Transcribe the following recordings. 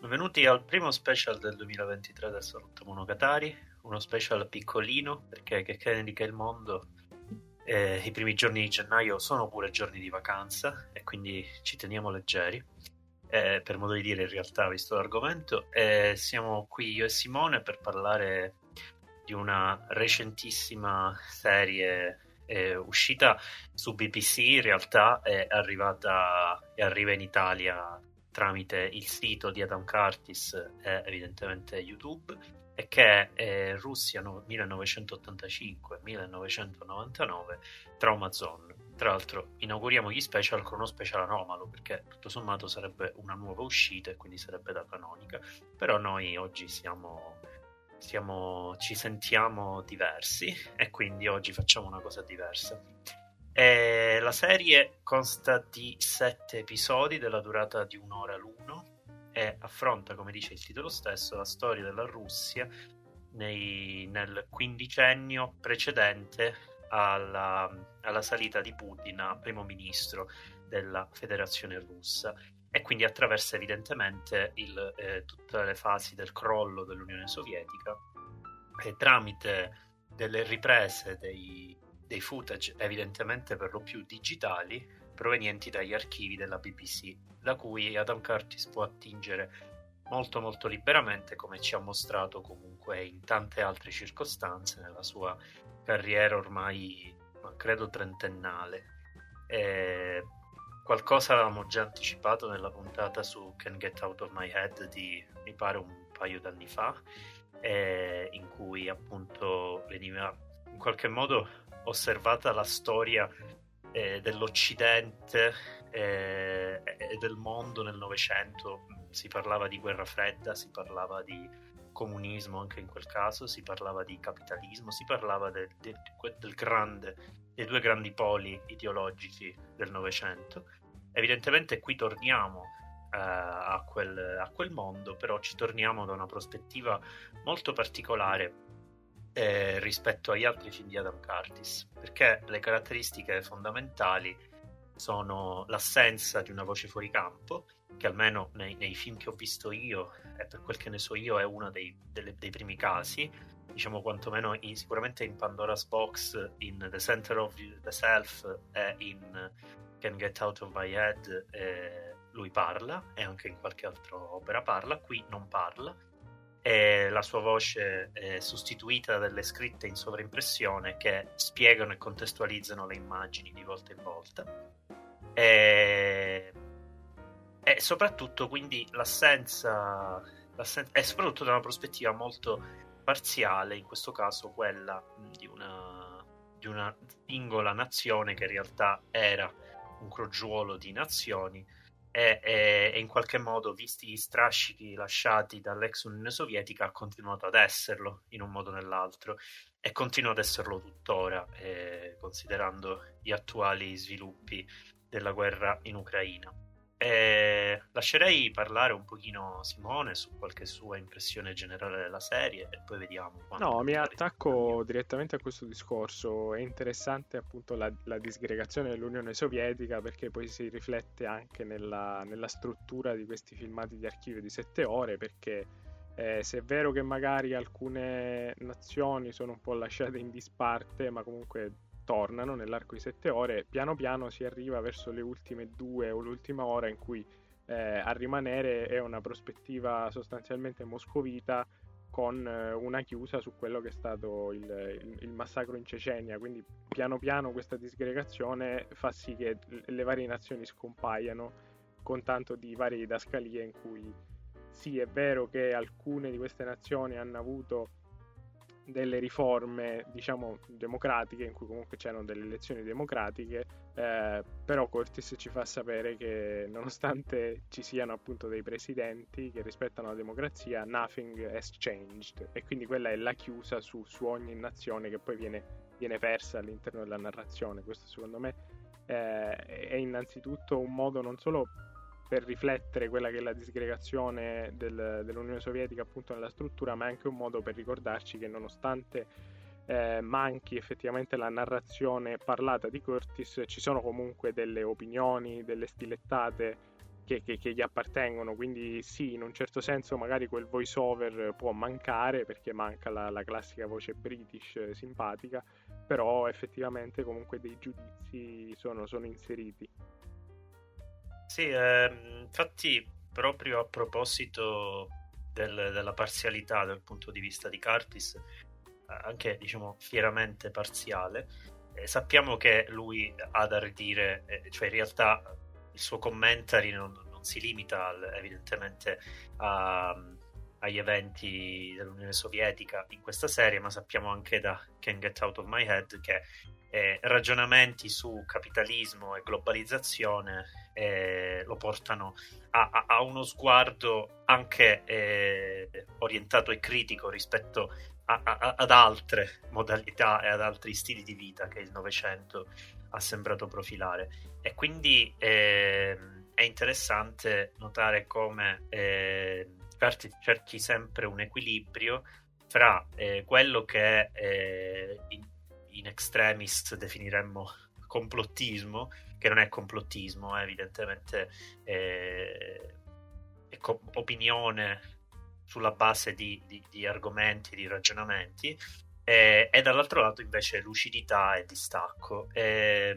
Benvenuti al primo special del 2023 del Salotto Monogatari, uno special piccolino perché che Kennedy che il mondo eh, i primi giorni di gennaio sono pure giorni di vacanza e quindi ci teniamo leggeri. Eh, per modo di dire, in realtà, visto l'argomento, eh, siamo qui io e Simone per parlare di una recentissima serie eh, uscita su BBC. In realtà è arrivata e arriva in Italia tramite il sito di Adam Curtis e evidentemente YouTube e che è Russia 1985-1999 Trauma Zone. Tra l'altro inauguriamo gli special con uno special anomalo perché tutto sommato sarebbe una nuova uscita e quindi sarebbe da canonica. Però noi oggi siamo, siamo, ci sentiamo diversi e quindi oggi facciamo una cosa diversa. E la serie consta di sette episodi della durata di un'ora l'uno e affronta, come dice il titolo stesso, la storia della Russia nei, nel quindicennio precedente alla, alla, salita di Putin a primo ministro della Federazione russa e quindi attraversa evidentemente il, eh, tutte le fasi del crollo dell'Unione Sovietica e tramite delle riprese dei, dei footage evidentemente per lo più digitali provenienti dagli archivi della BBC, da cui Adam Curtis può attingere molto molto liberamente come ci ha mostrato comunque in tante altre circostanze nella sua carriera ormai credo trentennale. E qualcosa avevamo già anticipato nella puntata su Can Get Out of My Head di mi pare un paio d'anni fa, in cui appunto veniva in qualche modo osservata la storia eh, dell'Occidente eh, e del mondo nel Novecento. Si parlava di guerra fredda, si parlava di comunismo anche in quel caso, si parlava di capitalismo, si parlava de, de, de, del grande, dei due grandi poli ideologici del Novecento. Evidentemente qui torniamo eh, a, quel, a quel mondo, però ci torniamo da una prospettiva molto particolare eh, rispetto agli altri film di Adam Curtis, perché le caratteristiche fondamentali sono l'assenza di una voce fuori campo, che almeno nei, nei film che ho visto io, e per quel che ne so io, è uno dei, delle, dei primi casi, diciamo quantomeno in, sicuramente in Pandora's Box, in The Center of the Self e in Can Get Out of My Head eh, lui parla e anche in qualche altra opera parla, qui non parla. E la sua voce è sostituita da delle scritte in sovraimpressione che spiegano e contestualizzano le immagini di volta in volta. E, e soprattutto quindi l'assenza, l'assenza e soprattutto da una prospettiva molto parziale in questo caso quella di una, di una singola nazione che in realtà era un crogiuolo di nazioni e, e, e, in qualche modo, visti gli strascichi lasciati dall'ex Unione Sovietica, ha continuato ad esserlo in un modo o nell'altro e continua ad esserlo tuttora, eh, considerando gli attuali sviluppi della guerra in Ucraina. E lascerei parlare un pochino Simone su qualche sua impressione generale della serie e poi vediamo. No, mi attacco direttamente a questo discorso. È interessante appunto la, la, disgregazione dell'Unione Sovietica perché poi si riflette anche nella, nella struttura di questi filmati di archivio di sette ore perché eh, se è vero che magari alcune nazioni sono un po' lasciate in disparte ma comunque tornano nell'arco di sette ore, piano piano si arriva verso le ultime due o l'ultima ora in cui eh, a rimanere è una prospettiva sostanzialmente moscovita con eh, una chiusa su quello che è stato il, il, il, massacro in Cecenia. Quindi piano piano questa disgregazione fa sì che le varie nazioni scompaiano con tanto di varie didascalie in cui sì è vero che alcune di queste nazioni hanno avuto delle riforme, diciamo, democratiche, in cui comunque c'erano delle elezioni democratiche, eh, però Cortis ci fa sapere che nonostante ci siano appunto dei presidenti che rispettano la democrazia, nothing has changed e quindi quella è la chiusa su, su ogni nazione che poi viene, viene, persa all'interno della narrazione. Questo secondo me eh, è innanzitutto un modo non solo per riflettere quella che è la disgregazione del, dell'Unione Sovietica appunto nella struttura, ma è anche un modo per ricordarci che nonostante eh, manchi effettivamente la narrazione parlata di Curtis, ci sono comunque delle opinioni, delle stilettate che, che, che, gli appartengono, quindi sì, in un certo senso magari quel voice over può mancare perché manca la, la classica voce british simpatica, però effettivamente comunque dei giudizi sono, sono inseriti. Sì, ehm, infatti proprio a proposito del, della parzialità dal punto di vista di Curtis, anche diciamo fieramente parziale, eh, sappiamo che lui ha da ridire, eh, cioè in realtà il suo commentary non, non si limita al, evidentemente a, agli eventi dell'Unione Sovietica in questa serie, ma sappiamo anche da Can't Get Out of My Head che eh, ragionamenti su capitalismo e globalizzazione eh, lo portano a, a, a, uno sguardo anche eh, orientato e critico rispetto a, ad altre modalità e ad altri stili di vita che il Novecento ha sembrato profilare. E quindi eh, è interessante notare come eh, cerchi sempre un equilibrio fra eh, quello che eh, in, in, extremis definiremmo complottismo, che non è complottismo, è evidentemente eh, è co- opinione sulla base di, di, di argomenti, di ragionamenti, e, e, dall'altro lato invece lucidità e distacco. E,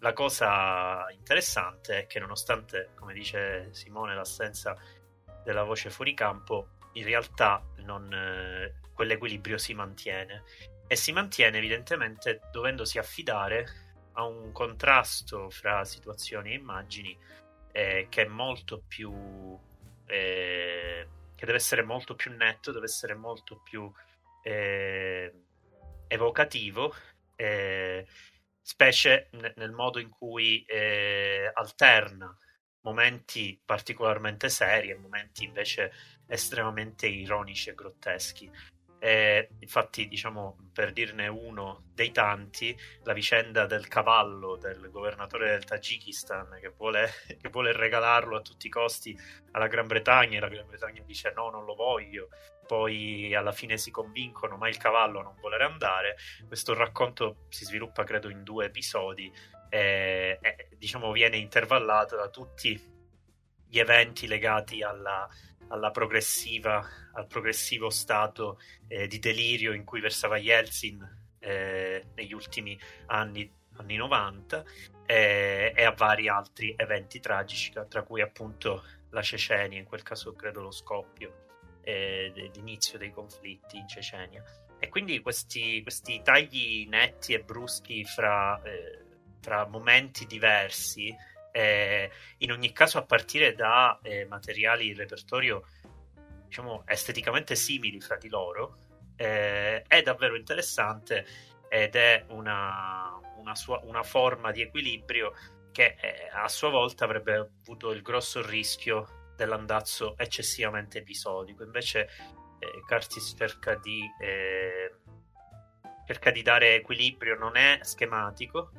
la cosa interessante è che nonostante, come dice Simone, l'assenza della voce fuori campo, in realtà non, eh, quell'equilibrio si mantiene e si mantiene evidentemente dovendosi affidare a un contrasto fra situazioni e immagini eh, che è molto più eh, che deve essere molto più netto, deve essere molto più eh, evocativo, eh, specie n- nel modo in cui eh, alterna momenti particolarmente seri e momenti invece estremamente ironici e grotteschi. E infatti, diciamo, per dirne uno dei tanti, la vicenda del cavallo del governatore del Tagikistan che vuole, che vuole regalarlo a tutti i costi alla Gran Bretagna e la Gran Bretagna dice no, non lo voglio, poi alla fine si convincono, ma il cavallo non vuole andare. Questo racconto si sviluppa, credo, in due episodi e, e diciamo, viene intervallato da tutti gli eventi legati alla al progressivo stato eh, di delirio in cui versava Yeltsin eh, negli ultimi anni, anni 90 eh, e a vari altri eventi tragici, tra cui appunto la Cecenia, in quel caso credo lo scoppio eh, l'inizio dei conflitti in Cecenia. E quindi questi, questi tagli netti e bruschi fra, eh, fra momenti diversi eh, in ogni caso a partire da eh, materiali in repertorio diciamo esteticamente simili fra di loro eh, è davvero interessante ed è una, una, sua, una forma di equilibrio che eh, a sua volta avrebbe avuto il grosso rischio dell'andazzo eccessivamente episodico. Invece eh, Curtis cerca di eh, cerca di dare equilibrio non è schematico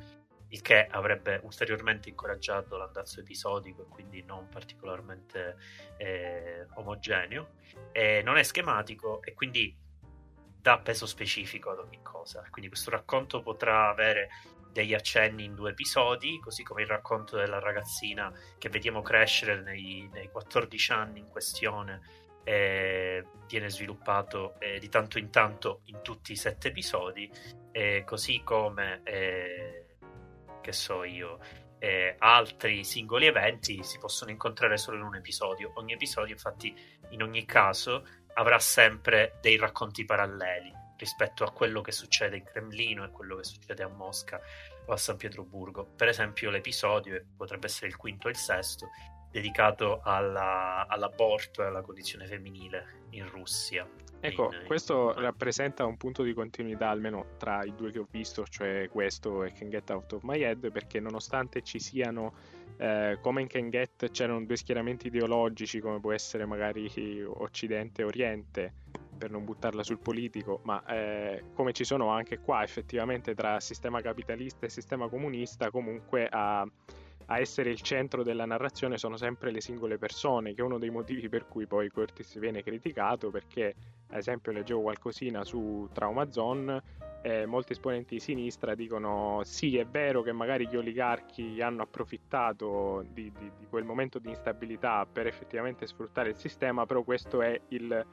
il che avrebbe ulteriormente incoraggiato l'andazzo episodico e quindi non particolarmente eh, omogeneo. E non è schematico e quindi dà peso specifico ad ogni cosa. Quindi questo racconto potrà avere degli accenni in due episodi, così come il racconto della ragazzina che vediamo crescere nei, nei 14 anni in questione eh, viene sviluppato eh, di tanto in tanto in tutti i sette episodi, eh, così come eh, che so io, eh, altri singoli eventi si possono incontrare solo in un episodio. Ogni episodio, infatti, in ogni caso, avrà sempre dei racconti paralleli rispetto a quello che succede in Cremlino e quello che succede a Mosca o a San Pietroburgo. Per esempio, l'episodio, potrebbe essere il quinto o il sesto, dedicato alla, all'aborto e alla condizione femminile in Russia. Ecco, in, questo rappresenta un punto di continuità almeno tra i due che ho visto, cioè questo e Can Get Out of My Head, perché nonostante ci siano, eh, come in Can Get, c'erano due schieramenti ideologici, come può essere magari Occidente e Oriente, per non buttarla sul politico, ma eh, come ci sono anche qua effettivamente tra sistema capitalista e sistema comunista, comunque a a essere il centro della narrazione sono sempre le singole persone, che è uno dei motivi per cui poi Curtis viene criticato, perché ad esempio leggevo qualcosina su Trauma Zone, eh, molti esponenti di sinistra dicono sì è vero che magari gli oligarchi hanno approfittato di, di, di quel momento di instabilità per effettivamente sfruttare il sistema, però questo è il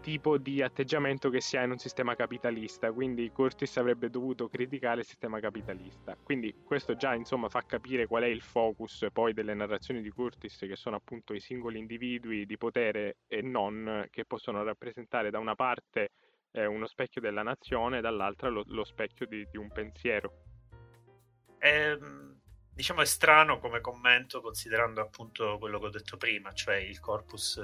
tipo di atteggiamento che si ha in un sistema capitalista, quindi Curtis avrebbe dovuto criticare il sistema capitalista. Quindi questo già insomma fa capire qual è il focus poi delle narrazioni di Curtis, che sono appunto i singoli individui di potere e non, che possono rappresentare da una parte eh, uno specchio della nazione, dall'altra lo, lo specchio di, di, un pensiero. È, diciamo è strano come commento considerando appunto quello che ho detto prima, cioè il corpus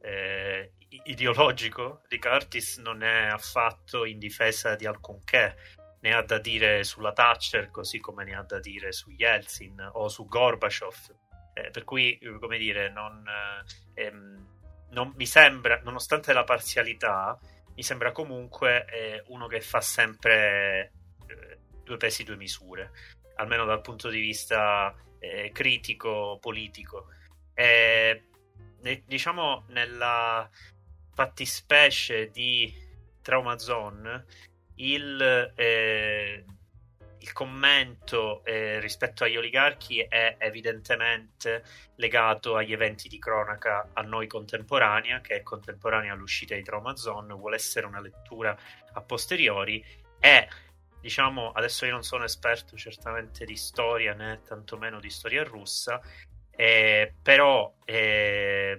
eh, ideologico di Curtis non è affatto in difesa di alcunché, ne ha da dire sulla Thatcher così come ne ha da dire su Yeltsin o su Gorbachev. Eh, per cui, come dire, non, ehm, non, mi sembra, nonostante la parzialità, mi sembra comunque eh, uno che fa sempre eh, due pesi, due misure, almeno dal punto di vista eh, critico, politico. Ne, diciamo nella fattispecie di Trauma Zone, il, eh, il commento eh, rispetto agli oligarchi è evidentemente legato agli eventi di cronaca a noi contemporanea, che è contemporanea all'uscita di Trauma Zone, vuole essere una lettura a posteriori. E diciamo adesso io non sono esperto certamente di storia né tantomeno di storia russa, eh, però eh,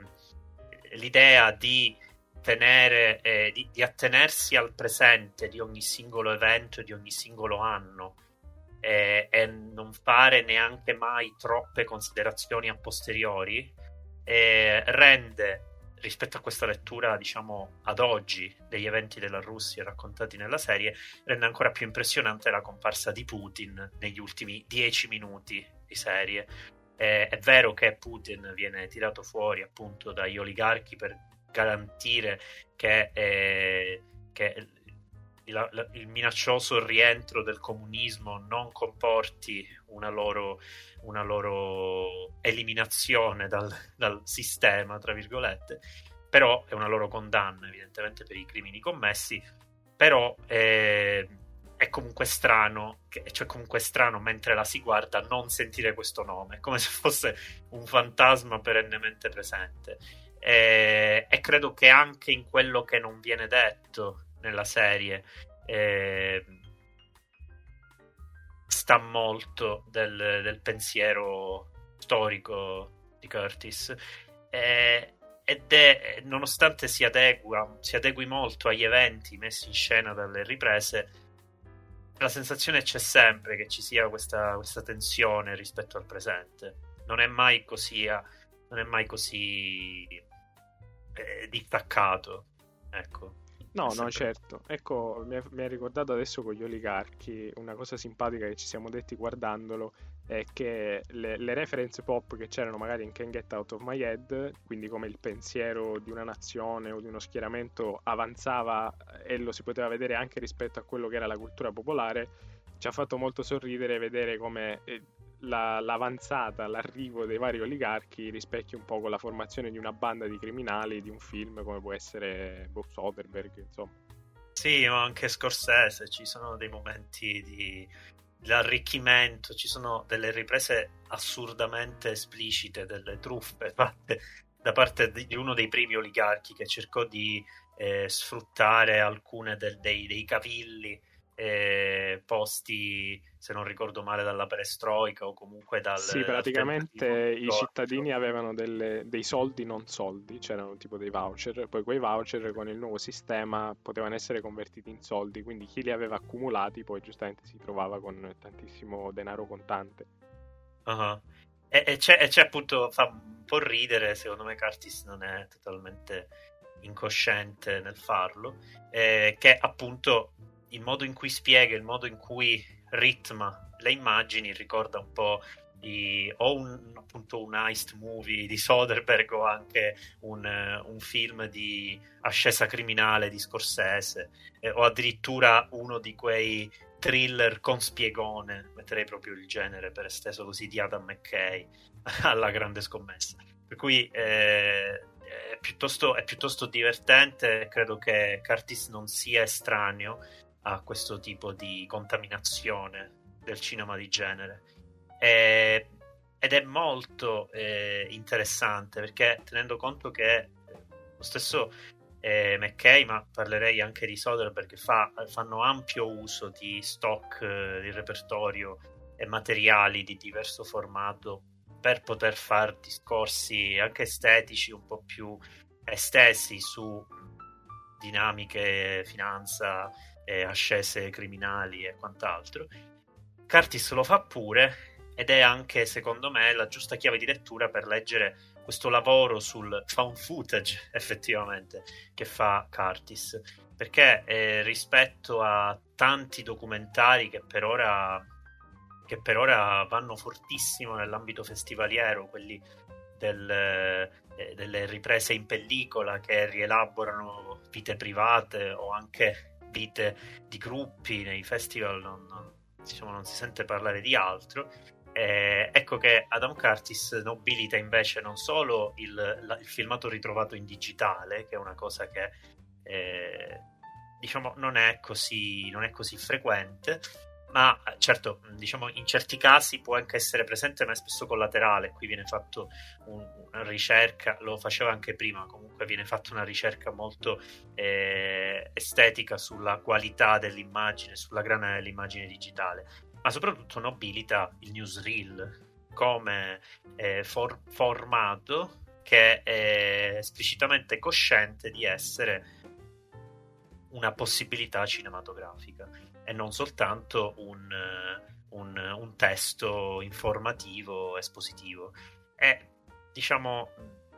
l'idea di tenere, eh, di, di, attenersi al presente di ogni singolo evento di ogni singolo anno eh, e non fare neanche mai troppe considerazioni a posteriori eh, rende rispetto a questa lettura, diciamo, ad oggi degli eventi della Russia raccontati nella serie, rende ancora più impressionante la comparsa di Putin negli ultimi dieci minuti di serie. Eh, è vero che Putin viene tirato fuori appunto dagli oligarchi per garantire che, eh, che la, il minaccioso rientro del comunismo non comporti una loro, una loro eliminazione dal, dal, sistema, tra virgolette, però è una loro condanna evidentemente per i crimini commessi, però eh, è comunque strano, cioè comunque strano mentre la si guarda non sentire questo nome, come se fosse un fantasma perennemente presente. E, e credo che anche in quello che non viene detto nella serie eh, sta molto del, del, pensiero storico di Curtis. Eh, ed è, nonostante si, adegua, si adegui molto agli eventi messi in scena dalle riprese, la sensazione c'è sempre che ci sia questa, questa tensione rispetto al presente. Non è mai così, non è mai così eh, distaccato. Ecco. No, no, certo. Ecco, mi ha, ricordato adesso con gli oligarchi una cosa simpatica che ci siamo detti guardandolo è che le, le, reference pop che c'erano magari in Can Get Out of My Head, quindi come il pensiero di una nazione o di uno schieramento avanzava e lo si poteva vedere anche rispetto a quello che era la cultura popolare, ci ha fatto molto sorridere vedere come eh, la, l'avanzata, l'arrivo dei vari oligarchi rispecchia un po' con la formazione di una banda di criminali di un film come può essere Bob Soderbergh, insomma. Sì, ma anche Scorsese, ci sono dei momenti di l'arricchimento, ci sono delle riprese assurdamente esplicite, delle truffe fatte da parte di uno dei primi oligarchi che cercò di eh, sfruttare alcune del, dei, dei, cavilli eh, posti, se non ricordo male, dalla perestroica o comunque dal... Sì, praticamente i cittadini avevano delle, dei soldi non soldi, c'erano tipo dei voucher, poi quei voucher con il nuovo sistema potevano essere convertiti in soldi, quindi chi li aveva accumulati poi giustamente si trovava con tantissimo denaro contante. Uh-huh. E, e, c'è, e c'è appunto, fa un po' ridere, secondo me Curtis non è totalmente incosciente nel farlo, eh, che appunto il modo in cui spiega, il modo in cui ritma le immagini ricorda un po' di, o un, appunto un heist movie di Soderbergh o anche un, un film di ascesa criminale di Scorsese eh, o addirittura uno di quei thriller con spiegone, metterei proprio il genere per esteso così di Adam McKay alla grande scommessa. Per cui eh, è, piuttosto, è piuttosto divertente, credo che Curtis non sia estraneo a questo tipo di contaminazione del cinema di genere. E, ed è molto eh, interessante perché tenendo conto che lo stesso eh, McKay, ma parlerei anche di Soderbergh, fa, fanno ampio uso di stock eh, di repertorio e materiali di diverso formato per poter fare discorsi anche estetici un po' più estesi su dinamiche, finanza, eh, ascese criminali e quant'altro. Curtis lo fa pure ed è anche, secondo me, la giusta chiave di lettura per leggere questo lavoro sul found footage, effettivamente, che fa Curtis. Perché eh, rispetto a tanti documentari che per ora che per ora vanno fortissimo nell'ambito festivaliero, quelli del, eh, delle riprese in pellicola che rielaborano vite private o anche vite di gruppi nei festival, non, non, diciamo, non si sente parlare di altro. Eh, ecco che Adam Curtis nobilita invece non solo il, la, il, filmato ritrovato in digitale, che è una cosa che eh, diciamo non è, così, non è così frequente, ma certo, diciamo, in certi casi può anche essere presente, ma è spesso collaterale. Qui viene fatto un, una ricerca, lo faceva anche prima, comunque viene fatta una ricerca molto eh, estetica sulla qualità dell'immagine, sulla grana dell'immagine digitale, ma soprattutto nobilita il newsreel come eh, for- formato che è esplicitamente cosciente di essere una possibilità cinematografica e non soltanto un, eh, un, un testo informativo, espositivo. E diciamo,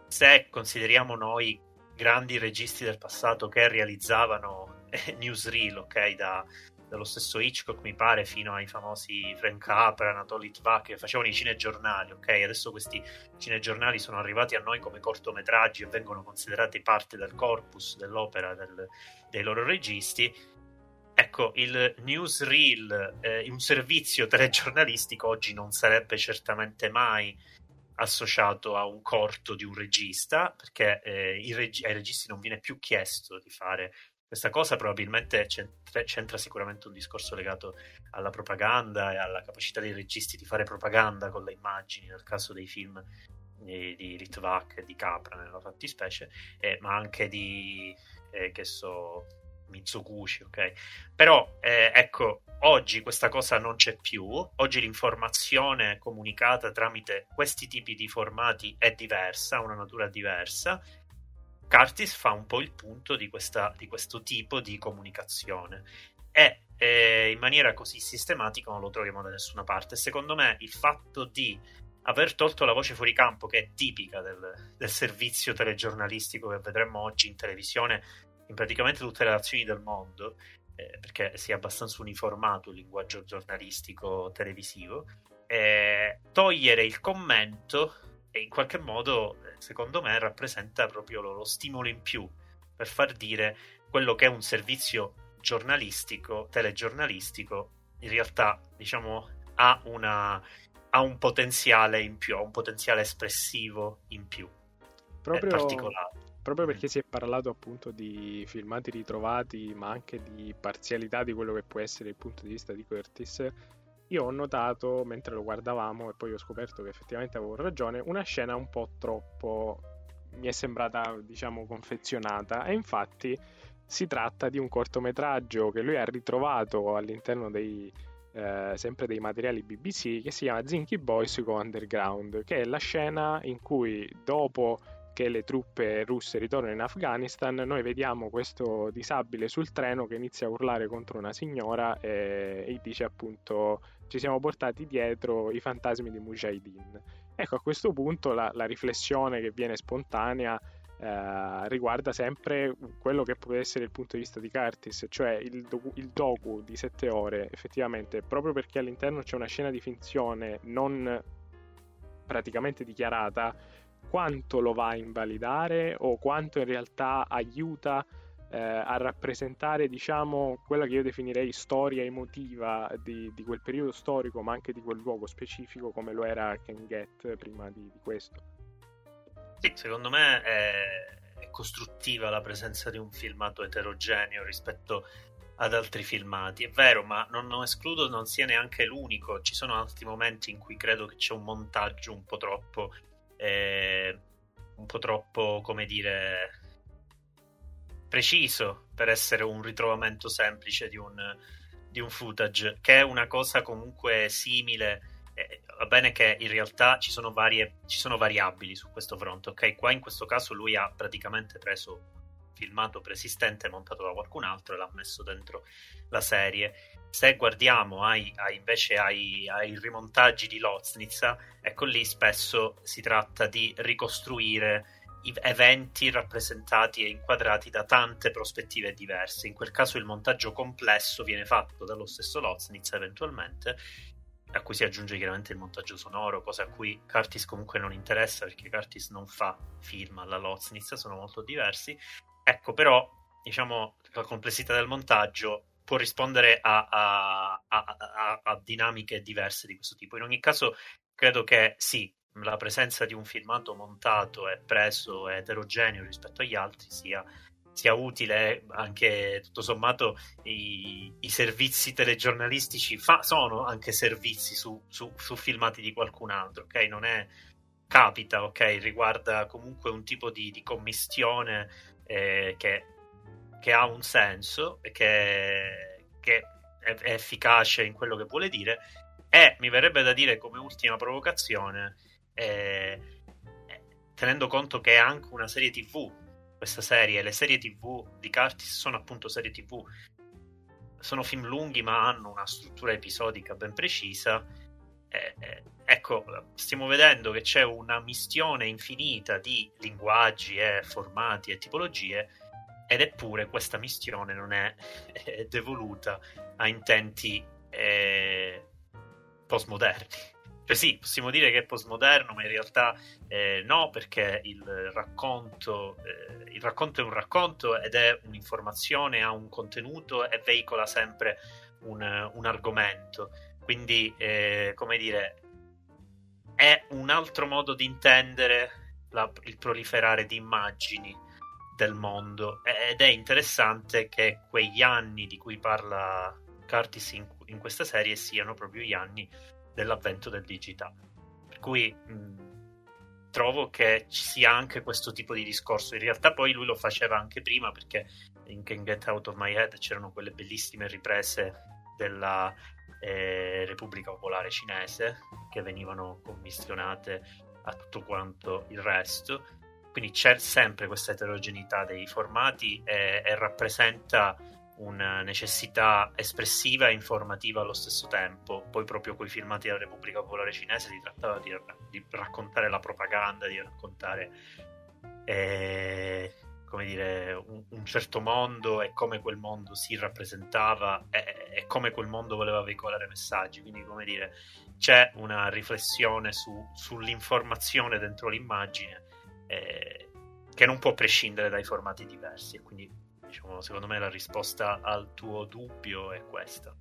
se consideriamo noi grandi registi del passato che realizzavano eh, newsreel, ok, da, dallo stesso Hitchcock mi pare fino ai famosi Frank Capra, Anatoly Tvak che facevano i cinegiornali, ok? Adesso questi cinegiornali sono arrivati a noi come cortometraggi e vengono considerati parte del corpus dell'opera del, dei loro registi Ecco, il newsreel, eh, un servizio telegiornalistico oggi non sarebbe certamente mai associato a un corto di un regista, perché eh, reg- ai registi non viene più chiesto di fare questa cosa, probabilmente c'entra, c'entra, sicuramente un discorso legato alla propaganda e alla capacità dei registi di fare propaganda con le immagini, nel caso dei film di, di Litvak e di Capra nella fattispecie, eh, ma anche di, eh, che so, Mitsukushi, ok? Però eh, ecco, oggi questa cosa non c'è più, oggi l'informazione comunicata tramite questi tipi di formati è diversa, ha una natura diversa. Curtis fa un po' il punto di, questa, di questo tipo di comunicazione e eh, in maniera così sistematica non lo troviamo da nessuna parte. Secondo me il fatto di aver tolto la voce fuori campo, che è tipica del, del servizio telegiornalistico che vedremo oggi in televisione, in praticamente tutte le azioni del mondo, eh, perché si è abbastanza uniformato il linguaggio giornalistico televisivo, eh, togliere il commento e in qualche modo, eh, secondo me, rappresenta proprio lo, lo stimolo in più per far dire quello che è un servizio giornalistico, telegiornalistico, in realtà, diciamo, ha, una, ha un potenziale in più, ha un potenziale espressivo in più. Proprio, particolare proprio perché si è parlato appunto di filmati ritrovati, ma anche di parzialità di quello che può essere il punto di vista di Curtis, io ho notato mentre lo guardavamo e poi ho scoperto che effettivamente avevo ragione, una scena un po' troppo mi è sembrata, diciamo, confezionata. E infatti si tratta di un cortometraggio che lui ha ritrovato all'interno dei eh, sempre dei materiali BBC che si chiama Zinky Boys Go Underground, che è la scena in cui dopo che le truppe russe ritornano in Afghanistan, noi vediamo questo disabile sul treno che inizia a urlare contro una signora e, e dice appunto ci siamo portati dietro i fantasmi di Mujahideen. Ecco, a questo punto la, la riflessione che viene spontanea eh, riguarda sempre quello che può essere il punto di vista di Curtis, cioè il, docu, il docu di sette ore, effettivamente, proprio perché all'interno c'è una scena di finzione non praticamente dichiarata, quanto lo va a invalidare o quanto in realtà aiuta eh, a rappresentare diciamo quella che io definirei storia emotiva di, di, quel periodo storico ma anche di quel luogo specifico come lo era Ken Get prima di, di questo sì, secondo me è, è, costruttiva la presenza di un filmato eterogeneo rispetto ad altri filmati. È vero, ma non, non, escludo non sia neanche l'unico. Ci sono altri momenti in cui credo che c'è un montaggio un po' troppo. Eh, un po' troppo, come dire. preciso per essere un ritrovamento semplice di un, di un footage, che è una cosa comunque simile. Eh, va bene che in realtà ci sono, varie, ci sono variabili su questo fronte, ok? Qua in questo caso lui ha praticamente preso filmato preesistente montato da qualcun altro e l'ha messo dentro la serie. Se guardiamo ai, ai, invece ai, ai, rimontaggi di Loznitz, ecco lì spesso si tratta di ricostruire eventi rappresentati e inquadrati da tante prospettive diverse. In quel caso il montaggio complesso viene fatto dallo stesso Loznitz eventualmente, a cui si aggiunge chiaramente il montaggio sonoro, cosa a cui Curtis comunque non interessa perché Curtis non fa film alla Loznitz, sono molto diversi, Ecco, però, diciamo, la complessità del montaggio può rispondere a, a, a, a, dinamiche diverse di questo tipo. In ogni caso, credo che sì, la presenza di un filmato montato e preso eterogeneo rispetto agli altri sia, sia utile anche tutto sommato i, i servizi telegiornalistici fa, sono anche servizi su, su, su, filmati di qualcun altro, ok? Non è capita, ok? Riguarda comunque un tipo di, di commistione eh, che, che, ha un senso e che, che è, è, efficace in quello che vuole dire. E mi verrebbe da dire come ultima provocazione, eh, tenendo conto che è anche una serie TV, questa serie, le serie TV di Curtis sono appunto serie TV, sono film lunghi ma hanno una struttura episodica ben precisa. Eh, eh, ecco, stiamo vedendo che c'è una mistione infinita di linguaggi e formati e tipologie ed eppure questa mistione non è, è devoluta a intenti eh, postmoderni. Cioè sì, possiamo dire che è postmoderno, ma in realtà eh, no, perché il racconto, eh, il racconto è un racconto ed è un'informazione, ha un contenuto e veicola sempre un, un argomento. Quindi, eh, come dire, è un altro modo di intendere la, il proliferare di immagini del mondo ed è interessante che quegli anni di cui parla Curtis in, in questa serie siano proprio gli anni dell'avvento del digitale. Per cui mh, trovo che ci sia anche questo tipo di discorso. In realtà poi lui lo faceva anche prima perché in Can Get Out of My Head c'erano quelle bellissime riprese della eh, Repubblica Popolare Cinese che venivano commissionate a tutto quanto il resto. Quindi c'è sempre questa eterogeneità dei formati e, e rappresenta una necessità espressiva e informativa allo stesso tempo. Poi proprio con i filmati della Repubblica Popolare Cinese si trattava di, di raccontare la propaganda, di raccontare eh, come dire, un, un, certo mondo e come quel mondo si rappresentava e, e, come quel mondo voleva veicolare messaggi. Quindi, come dire, c'è una riflessione su, sull'informazione dentro l'immagine eh, che non può prescindere dai formati diversi. E quindi, diciamo, secondo me la risposta al tuo dubbio è questa.